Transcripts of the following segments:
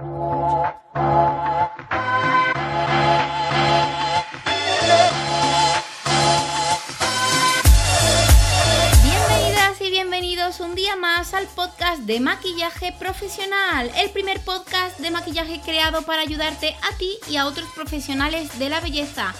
Bienvenidas y bienvenidos un día más al podcast de maquillaje profesional, el primer podcast de maquillaje creado para ayudarte a ti y a otros profesionales de la belleza.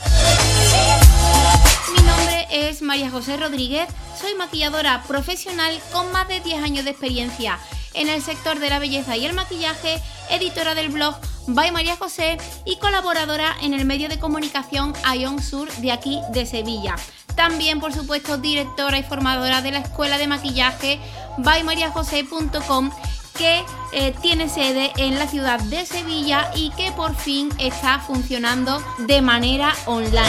Mi nombre es María José Rodríguez, soy maquilladora profesional con más de 10 años de experiencia en el sector de la belleza y el maquillaje, editora del blog By María José y colaboradora en el medio de comunicación Ion Sur de aquí de Sevilla. También, por supuesto, directora y formadora de la escuela de maquillaje bymariajose.com que eh, tiene sede en la ciudad de Sevilla y que por fin está funcionando de manera online.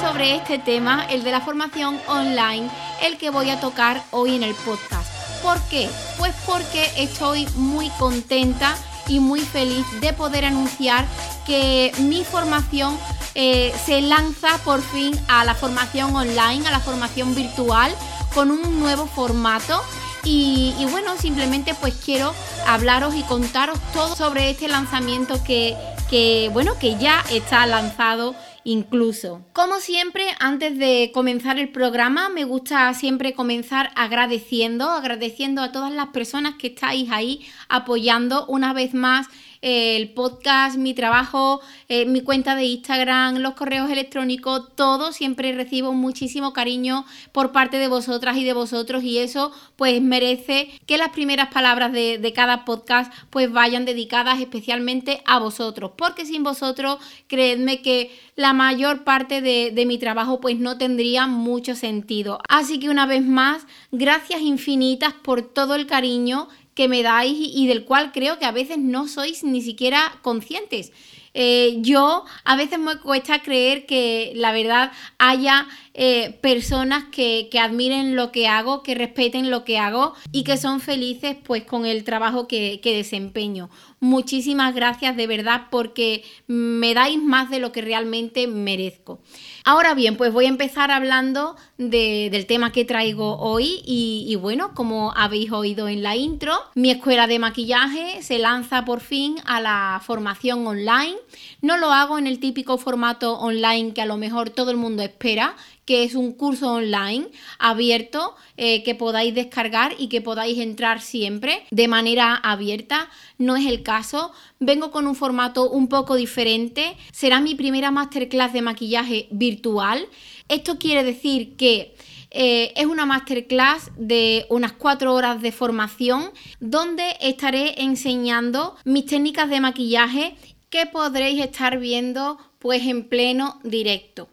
Sobre este tema, el de la formación online, el que voy a tocar hoy en el podcast. ¿Por qué? Pues porque estoy muy contenta y muy feliz de poder anunciar que mi formación eh, se lanza por fin a la formación online, a la formación virtual, con un nuevo formato. Y, y, bueno, simplemente pues quiero hablaros y contaros todo sobre este lanzamiento que, que bueno, que ya está lanzado incluso. Como siempre, antes de comenzar el programa, me gusta siempre comenzar agradeciendo, agradeciendo a todas las personas que estáis ahí apoyando una vez más el podcast, mi trabajo, eh, mi cuenta de Instagram, los correos electrónicos, todo, siempre recibo muchísimo cariño por parte de vosotras y de vosotros y eso pues merece que las primeras palabras de, cada podcast pues vayan dedicadas especialmente a vosotros, porque sin vosotros creedme que la mayor parte de, de mi trabajo pues no tendría mucho sentido. Así que una vez más, gracias infinitas por todo el cariño que me dais y, del cual creo que a veces no sois ni siquiera conscientes. Eh, yo a veces me cuesta creer que la verdad haya eh, personas que, admiren lo que hago, que respeten lo que hago y que son felices pues con el trabajo que, desempeño. Muchísimas gracias de verdad porque me dais más de lo que realmente merezco. Ahora bien, pues voy a empezar hablando del tema que traigo hoy y, y bueno, como habéis oído en la intro, mi escuela de maquillaje se lanza por fin a la formación online. No lo hago en el típico formato online que a lo mejor todo el mundo espera, que es un curso online abierto eh, que podáis descargar y que podáis entrar siempre de manera abierta. No es el caso. Vengo con un formato un poco diferente. Será mi primera masterclass de maquillaje virtual. Esto quiere decir que eh, es una masterclass de unas cuatro horas de formación donde estaré enseñando mis técnicas de maquillaje que podréis estar viendo pues en pleno directo.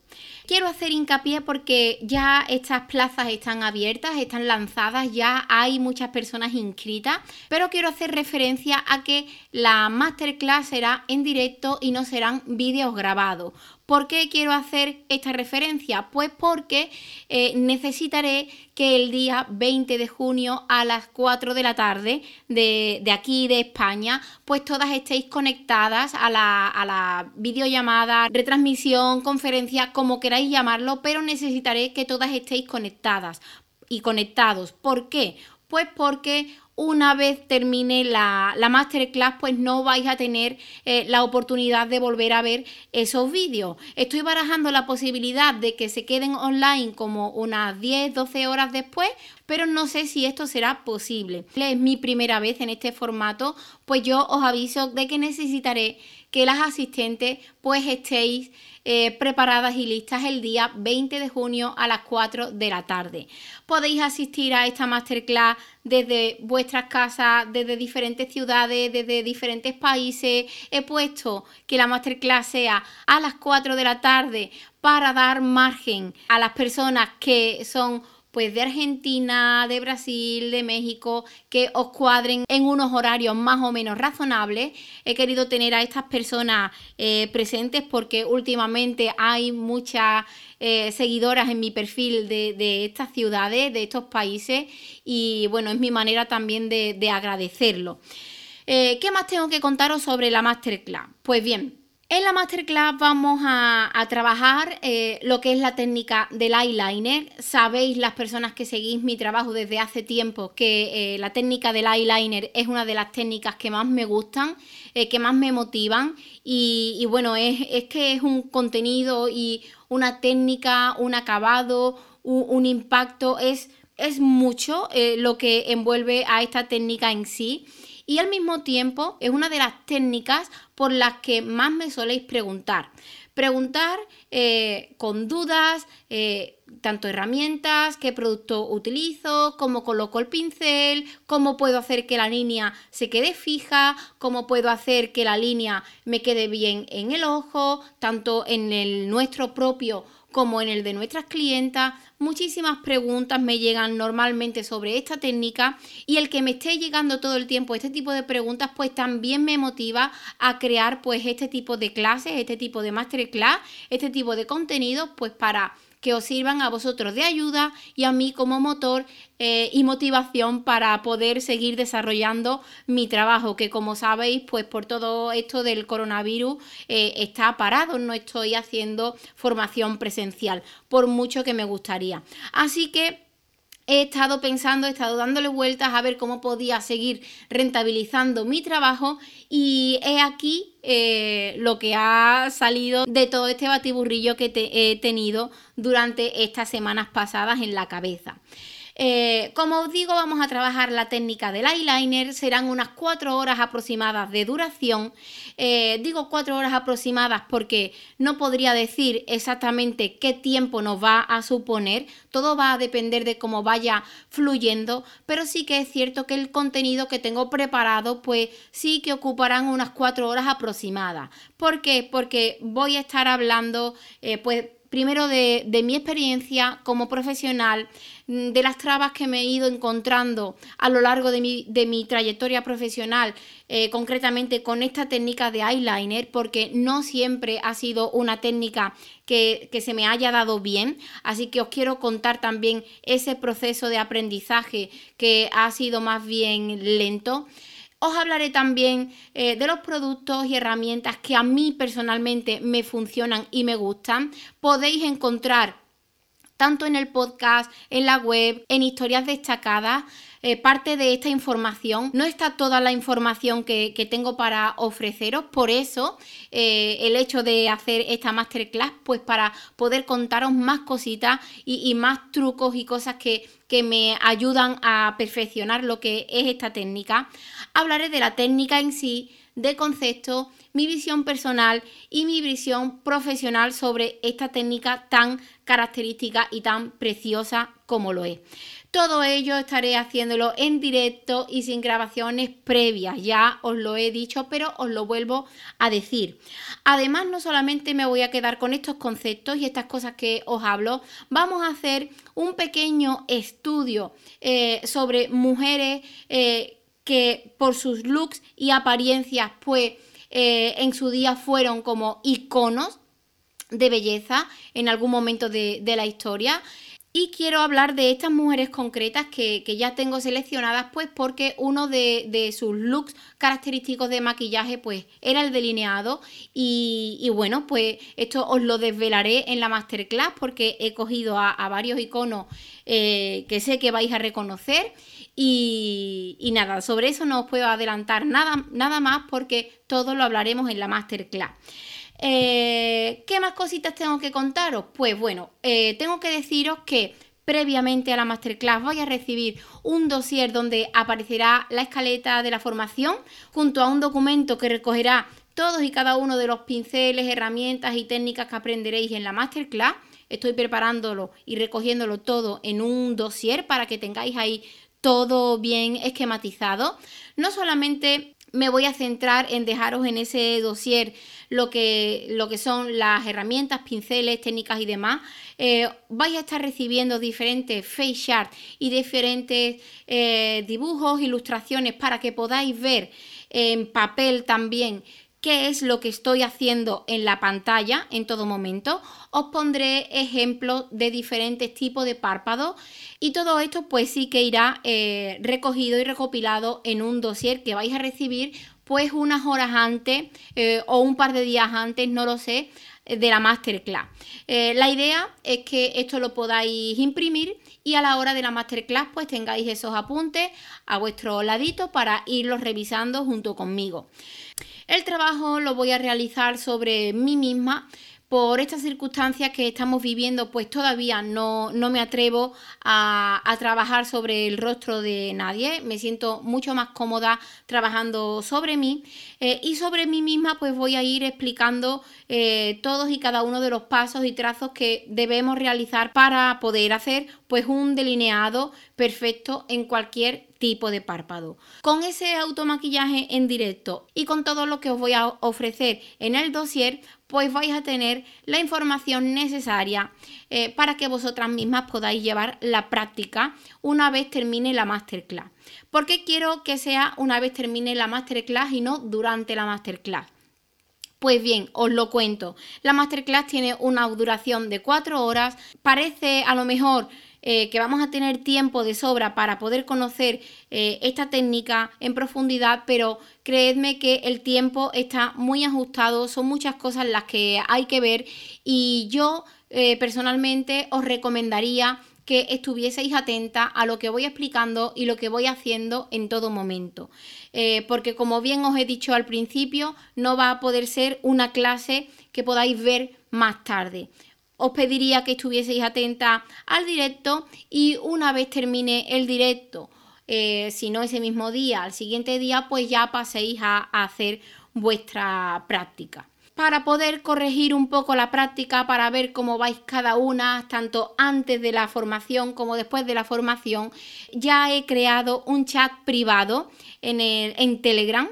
Quiero hacer hincapié porque ya estas plazas están abiertas, están lanzadas, ya hay muchas personas inscritas, pero quiero hacer referencia a que la masterclass será en directo y no serán vídeos grabados. ¿Por qué quiero hacer esta referencia? Pues porque eh, necesitaré que el día 20 de junio a las 4 de la tarde de, aquí de España, pues todas estéis conectadas a la, a la videollamada, retransmisión, conferencia, como queráis llamarlo, pero necesitaré que todas estéis conectadas y conectados. ¿Por qué? Pues porque una vez termine la, masterclass, pues no vais a tener eh, la oportunidad de volver a ver esos vídeos. Estoy barajando la posibilidad de que se queden online como unas 10, 12 horas después, pero no sé si esto será posible. Es mi primera vez en este formato, pues yo os aviso de que necesitaré que las asistentes pues estéis eh, preparadas y listas el día 20 de junio a las 4 de la tarde. Podéis asistir a esta masterclass desde vuestras casas, desde diferentes ciudades, desde diferentes países. He puesto que la masterclass sea a las 4 de la tarde para dar margen a las personas que son pues de Argentina, de Brasil, de México, que os cuadren en unos horarios más o menos razonables. He querido tener a estas personas eh, presentes porque últimamente hay muchas eh, seguidoras en mi perfil de, estas ciudades, de estos países, y bueno, es mi manera también de, agradecerlo. Eh, ¿Qué más tengo que contaros sobre la masterclass? Pues bien, En la masterclass vamos a, trabajar eh, lo que es la técnica del eyeliner. Sabéis las personas que seguís mi trabajo desde hace tiempo que eh, la técnica del eyeliner es una de las técnicas que más me gustan, eh, que más me motivan y, bueno, es, que es un contenido y una técnica, un acabado, un, impacto, es, es mucho lo que envuelve a esta técnica en sí y al mismo tiempo es una de las técnicas por las que más me soléis preguntar. Preguntar eh, con dudas, eh, tanto herramientas, qué producto utilizo, cómo coloco el pincel, cómo puedo hacer que la línea se quede fija, cómo puedo hacer que la línea me quede bien en el ojo, tanto en el nuestro propio como en el de nuestras clientas. Muchísimas preguntas me llegan normalmente sobre esta técnica y el que me esté llegando todo el tiempo este tipo de preguntas pues también me motiva a crear pues este tipo de clases, este tipo de masterclass, este tipo de contenidos pues para que os sirvan a vosotros de ayuda y a mí como motor eh, y motivación para poder seguir desarrollando mi trabajo, que como sabéis, pues por todo esto del coronavirus eh, está parado, no estoy haciendo formación presencial, por mucho que me gustaría. Así que he estado pensando, he estado dándole vueltas a ver cómo podía seguir rentabilizando mi trabajo y he aquí eh, lo que ha salido de todo este batiburrillo que he tenido durante estas semanas pasadas en la cabeza. Eh, como os digo, vamos a trabajar la técnica del eyeliner, serán unas cuatro horas aproximadas de duración. Eh, digo cuatro horas aproximadas porque no podría decir exactamente qué tiempo nos va a suponer, todo va a depender de cómo vaya fluyendo, pero sí que es cierto que el contenido que tengo preparado, pues sí que ocuparán unas cuatro horas aproximadas. ¿Por qué? Porque voy a estar hablando, eh, pues primero de, mi experiencia como profesional, mm, de las trabas que me he ido encontrando a lo largo de mi, trayectoria profesional, eh, concretamente con esta técnica de eyeliner, porque no siempre ha sido una técnica que, que se me haya dado bien, así que os quiero contar también ese proceso de aprendizaje que ha sido más bien lento. Os hablaré también eh, de los productos y herramientas que a mí personalmente me funcionan y me gustan. Podéis encontrar tanto en el podcast, en la web, en historias destacadas, eh, parte de esta información. No está toda la información que, tengo para ofreceros, por eso eh, el hecho de hacer esta masterclass, pues para poder contaros más cositas y, más trucos y cosas que, que me ayudan a perfeccionar lo que es esta técnica. Hablaré de la técnica en sí, de conceptos, mi visión personal y mi visión profesional sobre esta técnica tan característica y tan preciosa como lo es. Todo ello estaré haciéndolo en directo y sin grabaciones previas, ya os lo he dicho, pero os lo vuelvo a decir. Además, no solamente me voy a quedar con estos conceptos y estas cosas que os hablo, vamos a hacer un pequeño estudio eh, sobre mujeres eh, que por sus looks y apariencias, pues eh, en su día fueron como iconos de belleza en algún momento de, de la historia. Y quiero hablar de estas mujeres concretas que, ya tengo seleccionadas, pues porque uno de, sus looks característicos de maquillaje, pues era el delineado. Y, bueno, pues esto os lo desvelaré en la masterclass porque he cogido a, varios iconos eh, que sé que vais a reconocer. Y, y, nada, sobre eso no os puedo adelantar nada, nada más porque todo lo hablaremos en la masterclass. Eh, ¿Qué más cositas tengo que contaros? Pues bueno, eh, tengo que deciros que previamente a la masterclass voy a recibir un dossier donde aparecerá la escaleta de la formación junto a un documento que recogerá todos y cada uno de los pinceles, herramientas y técnicas que aprenderéis en la masterclass. Estoy preparándolo y recogiéndolo todo en un dossier para que tengáis ahí todo bien esquematizado. No solamente me voy a centrar en dejaros en ese dossier lo que, lo que son las herramientas, pinceles, técnicas y demás. Eh, vais a estar recibiendo diferentes face charts y diferentes eh, dibujos, ilustraciones para que podáis ver en papel también qué es lo que estoy haciendo en la pantalla en todo momento. Os pondré ejemplos de diferentes tipos de párpados y todo esto pues sí que irá eh, recogido y recopilado en un dossier que vais a recibir pues unas horas antes eh, o un par de días antes, no lo sé, de la masterclass. Eh, la idea es que esto lo podáis imprimir y a la hora de la masterclass pues tengáis esos apuntes a vuestro ladito para irlos revisando junto conmigo. El trabajo lo voy a realizar sobre mí misma por estas circunstancias que estamos viviendo, pues todavía no, me atrevo a, trabajar sobre el rostro de nadie. Me siento mucho más cómoda trabajando sobre mí eh, y sobre mí misma, pues voy a ir explicando eh, todos y cada uno de los pasos y trazos que debemos realizar para poder hacer pues un delineado perfecto en cualquier tipo de párpado. Con ese automaquillaje en directo y con todo lo que os voy a ofrecer en el dossier, pues vais a tener la información necesaria eh, para que vosotras mismas podáis llevar la práctica una vez termine la masterclass. ¿Por qué quiero que sea una vez termine la masterclass y no durante la masterclass? Pues bien, os lo cuento. La masterclass tiene una duración de 4 horas. Parece a lo mejor eh, que vamos a tener tiempo de sobra para poder conocer eh, esta técnica en profundidad, pero creedme que el tiempo está muy ajustado, son muchas cosas las que hay que ver y yo eh, personalmente os recomendaría que estuvieseis atenta a lo que voy explicando y lo que voy haciendo en todo momento. porque como bien os he dicho al principio, no va a poder ser una clase que podáis ver más tarde os pediría que estuvieseis atentas al directo y una vez termine el directo, eh, si no ese mismo día, al siguiente día, pues ya paséis a, hacer vuestra práctica. Para poder corregir un poco la práctica, para ver cómo vais cada una, tanto antes de la formación como después de la formación, ya he creado un chat privado en, el, en Telegram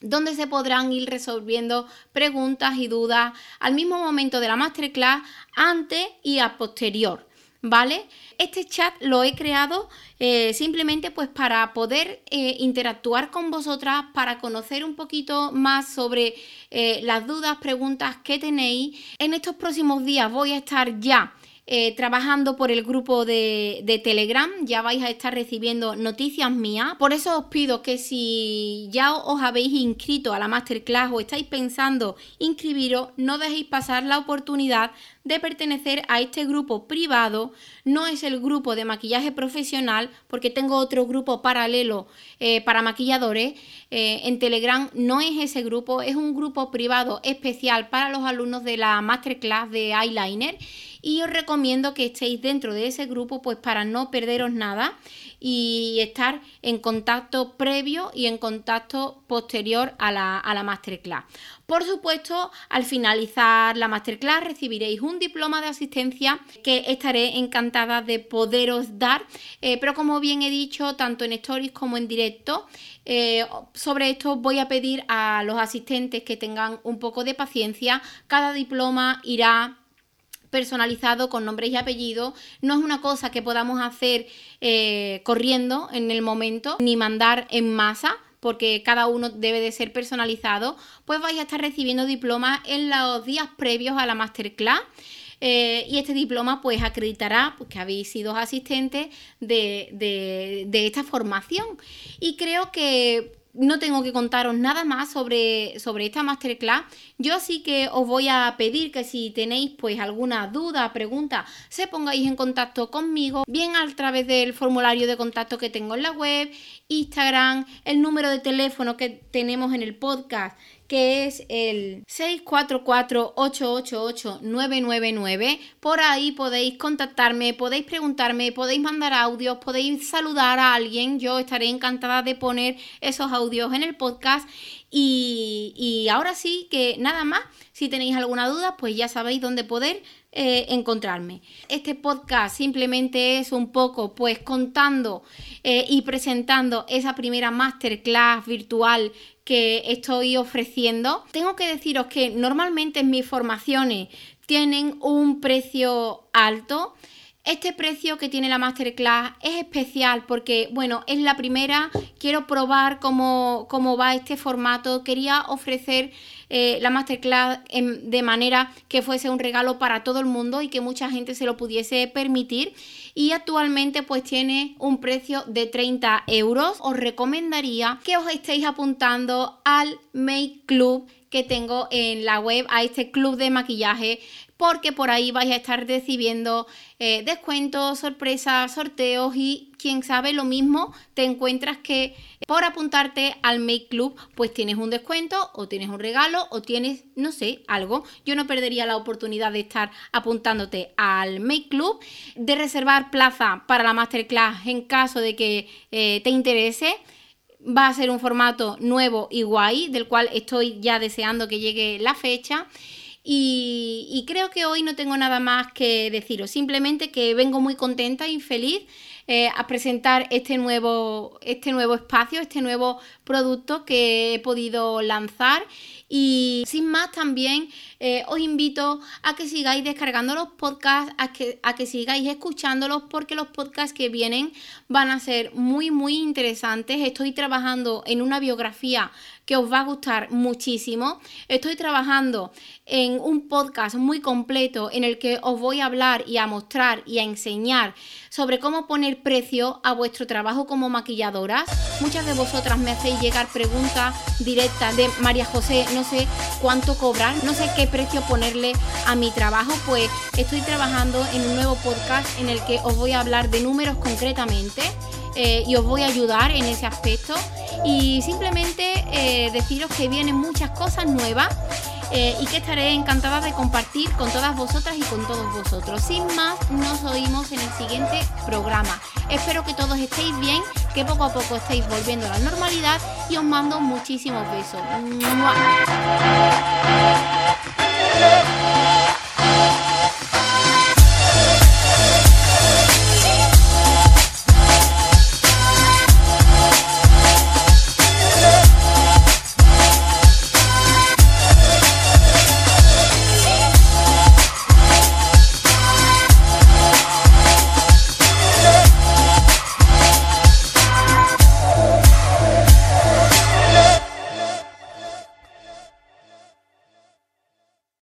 donde se podrán ir resolviendo preguntas y dudas al mismo momento de la masterclass, antes y a posterior. ¿Vale? Este chat lo he creado eh, simplemente pues para poder eh, interactuar con vosotras, para conocer un poquito más sobre eh, las dudas, preguntas que tenéis. En estos próximos días voy a estar ya eh, trabajando por el grupo de, Telegram, ya vais a estar recibiendo noticias mías. Por eso os pido que si ya os habéis inscrito a la masterclass o estáis pensando inscribiros, no dejéis pasar la oportunidad de pertenecer a este grupo privado. No es el grupo de maquillaje profesional, porque tengo otro grupo paralelo eh, para maquilladores. Eh, en Telegram no es ese grupo, es un grupo privado especial para los alumnos de la masterclass de eyeliner y os recomiendo que estéis dentro de ese grupo pues para no perderos nada y estar en contacto previo y en contacto posterior a la, a la masterclass. Por supuesto, al finalizar la masterclass recibiréis un diploma de asistencia que estaré encantada de poderos dar, eh, pero como bien he dicho, tanto en stories como en directo, eh, sobre esto voy a pedir a los asistentes que tengan un poco de paciencia. Cada diploma irá personalizado con nombres y apellidos. No es una cosa que podamos hacer eh, corriendo en el momento, ni mandar en masa porque cada uno debe de ser personalizado, pues vais a estar recibiendo diplomas en los días previos a la masterclass. Eh, y este diploma pues acreditará pues, que habéis sido asistentes de, de esta formación. Y creo que no tengo que contaros nada más sobre, sobre esta masterclass. Yo sí que os voy a pedir que si tenéis pues alguna duda, pregunta, se pongáis en contacto conmigo, bien a través del formulario de contacto que tengo en la web, Instagram, el número de teléfono que tenemos en el podcast que es el 644-888-999. Por ahí podéis contactarme, podéis preguntarme, podéis mandar audios, podéis saludar a alguien. Yo estaré encantada de poner esos audios en el podcast. Y, ahora sí que nada más, si tenéis alguna duda, pues ya sabéis dónde poder eh, encontrarme. Este podcast simplemente es un poco pues contando eh, y presentando esa primera masterclass virtual que estoy ofreciendo. Tengo que deciros que normalmente mis formaciones tienen un precio alto. Este precio que tiene la masterclass es especial porque, bueno, es la primera, quiero probar cómo, cómo va este formato, quería ofrecer eh, la masterclass de manera que fuese un regalo para todo el mundo y que mucha gente se lo pudiese permitir. Y actualmente pues tiene un precio de 30 euros. Os recomendaría que os estéis apuntando al Make Club que tengo en la web a este club de maquillaje porque por ahí vais a estar recibiendo eh, descuentos, sorpresas, sorteos y quién sabe lo mismo te encuentras que por apuntarte al Make Club pues tienes un descuento o tienes un regalo o tienes no sé algo. Yo no perdería la oportunidad de estar apuntándote al Make Club, de reservar plaza para la masterclass en caso de que eh, te interese va a ser un formato nuevo y guay, del cual estoy ya deseando que llegue la fecha. Y, creo que hoy no tengo nada más que deciros, simplemente que vengo muy contenta y feliz eh, a presentar este nuevo, este nuevo espacio, este nuevo producto que he podido lanzar y sin más también eh, os invito a que sigáis descargando los podcasts, a que, a que sigáis escuchándolos porque los podcasts que vienen van a ser muy muy interesantes. Estoy trabajando en una biografía que os va a gustar muchísimo. Estoy trabajando en un podcast muy completo en el que os voy a hablar y a mostrar y a enseñar sobre cómo poner precio a vuestro trabajo como maquilladoras. Muchas de vosotras me hacéis llegar preguntas directas de María José, no sé cuánto cobrar, no sé qué precio ponerle a mi trabajo, pues estoy trabajando en un nuevo podcast en el que os voy a hablar de números concretamente eh, y os voy a ayudar en ese aspecto y simplemente eh, deciros que vienen muchas cosas nuevas eh, y que estaré encantada de compartir con todas vosotras y con todos vosotros. Sin más, nos oímos en el siguiente programa. Espero que todos estéis bien, que poco a poco estéis volviendo a la normalidad y os mando muchísimos besos.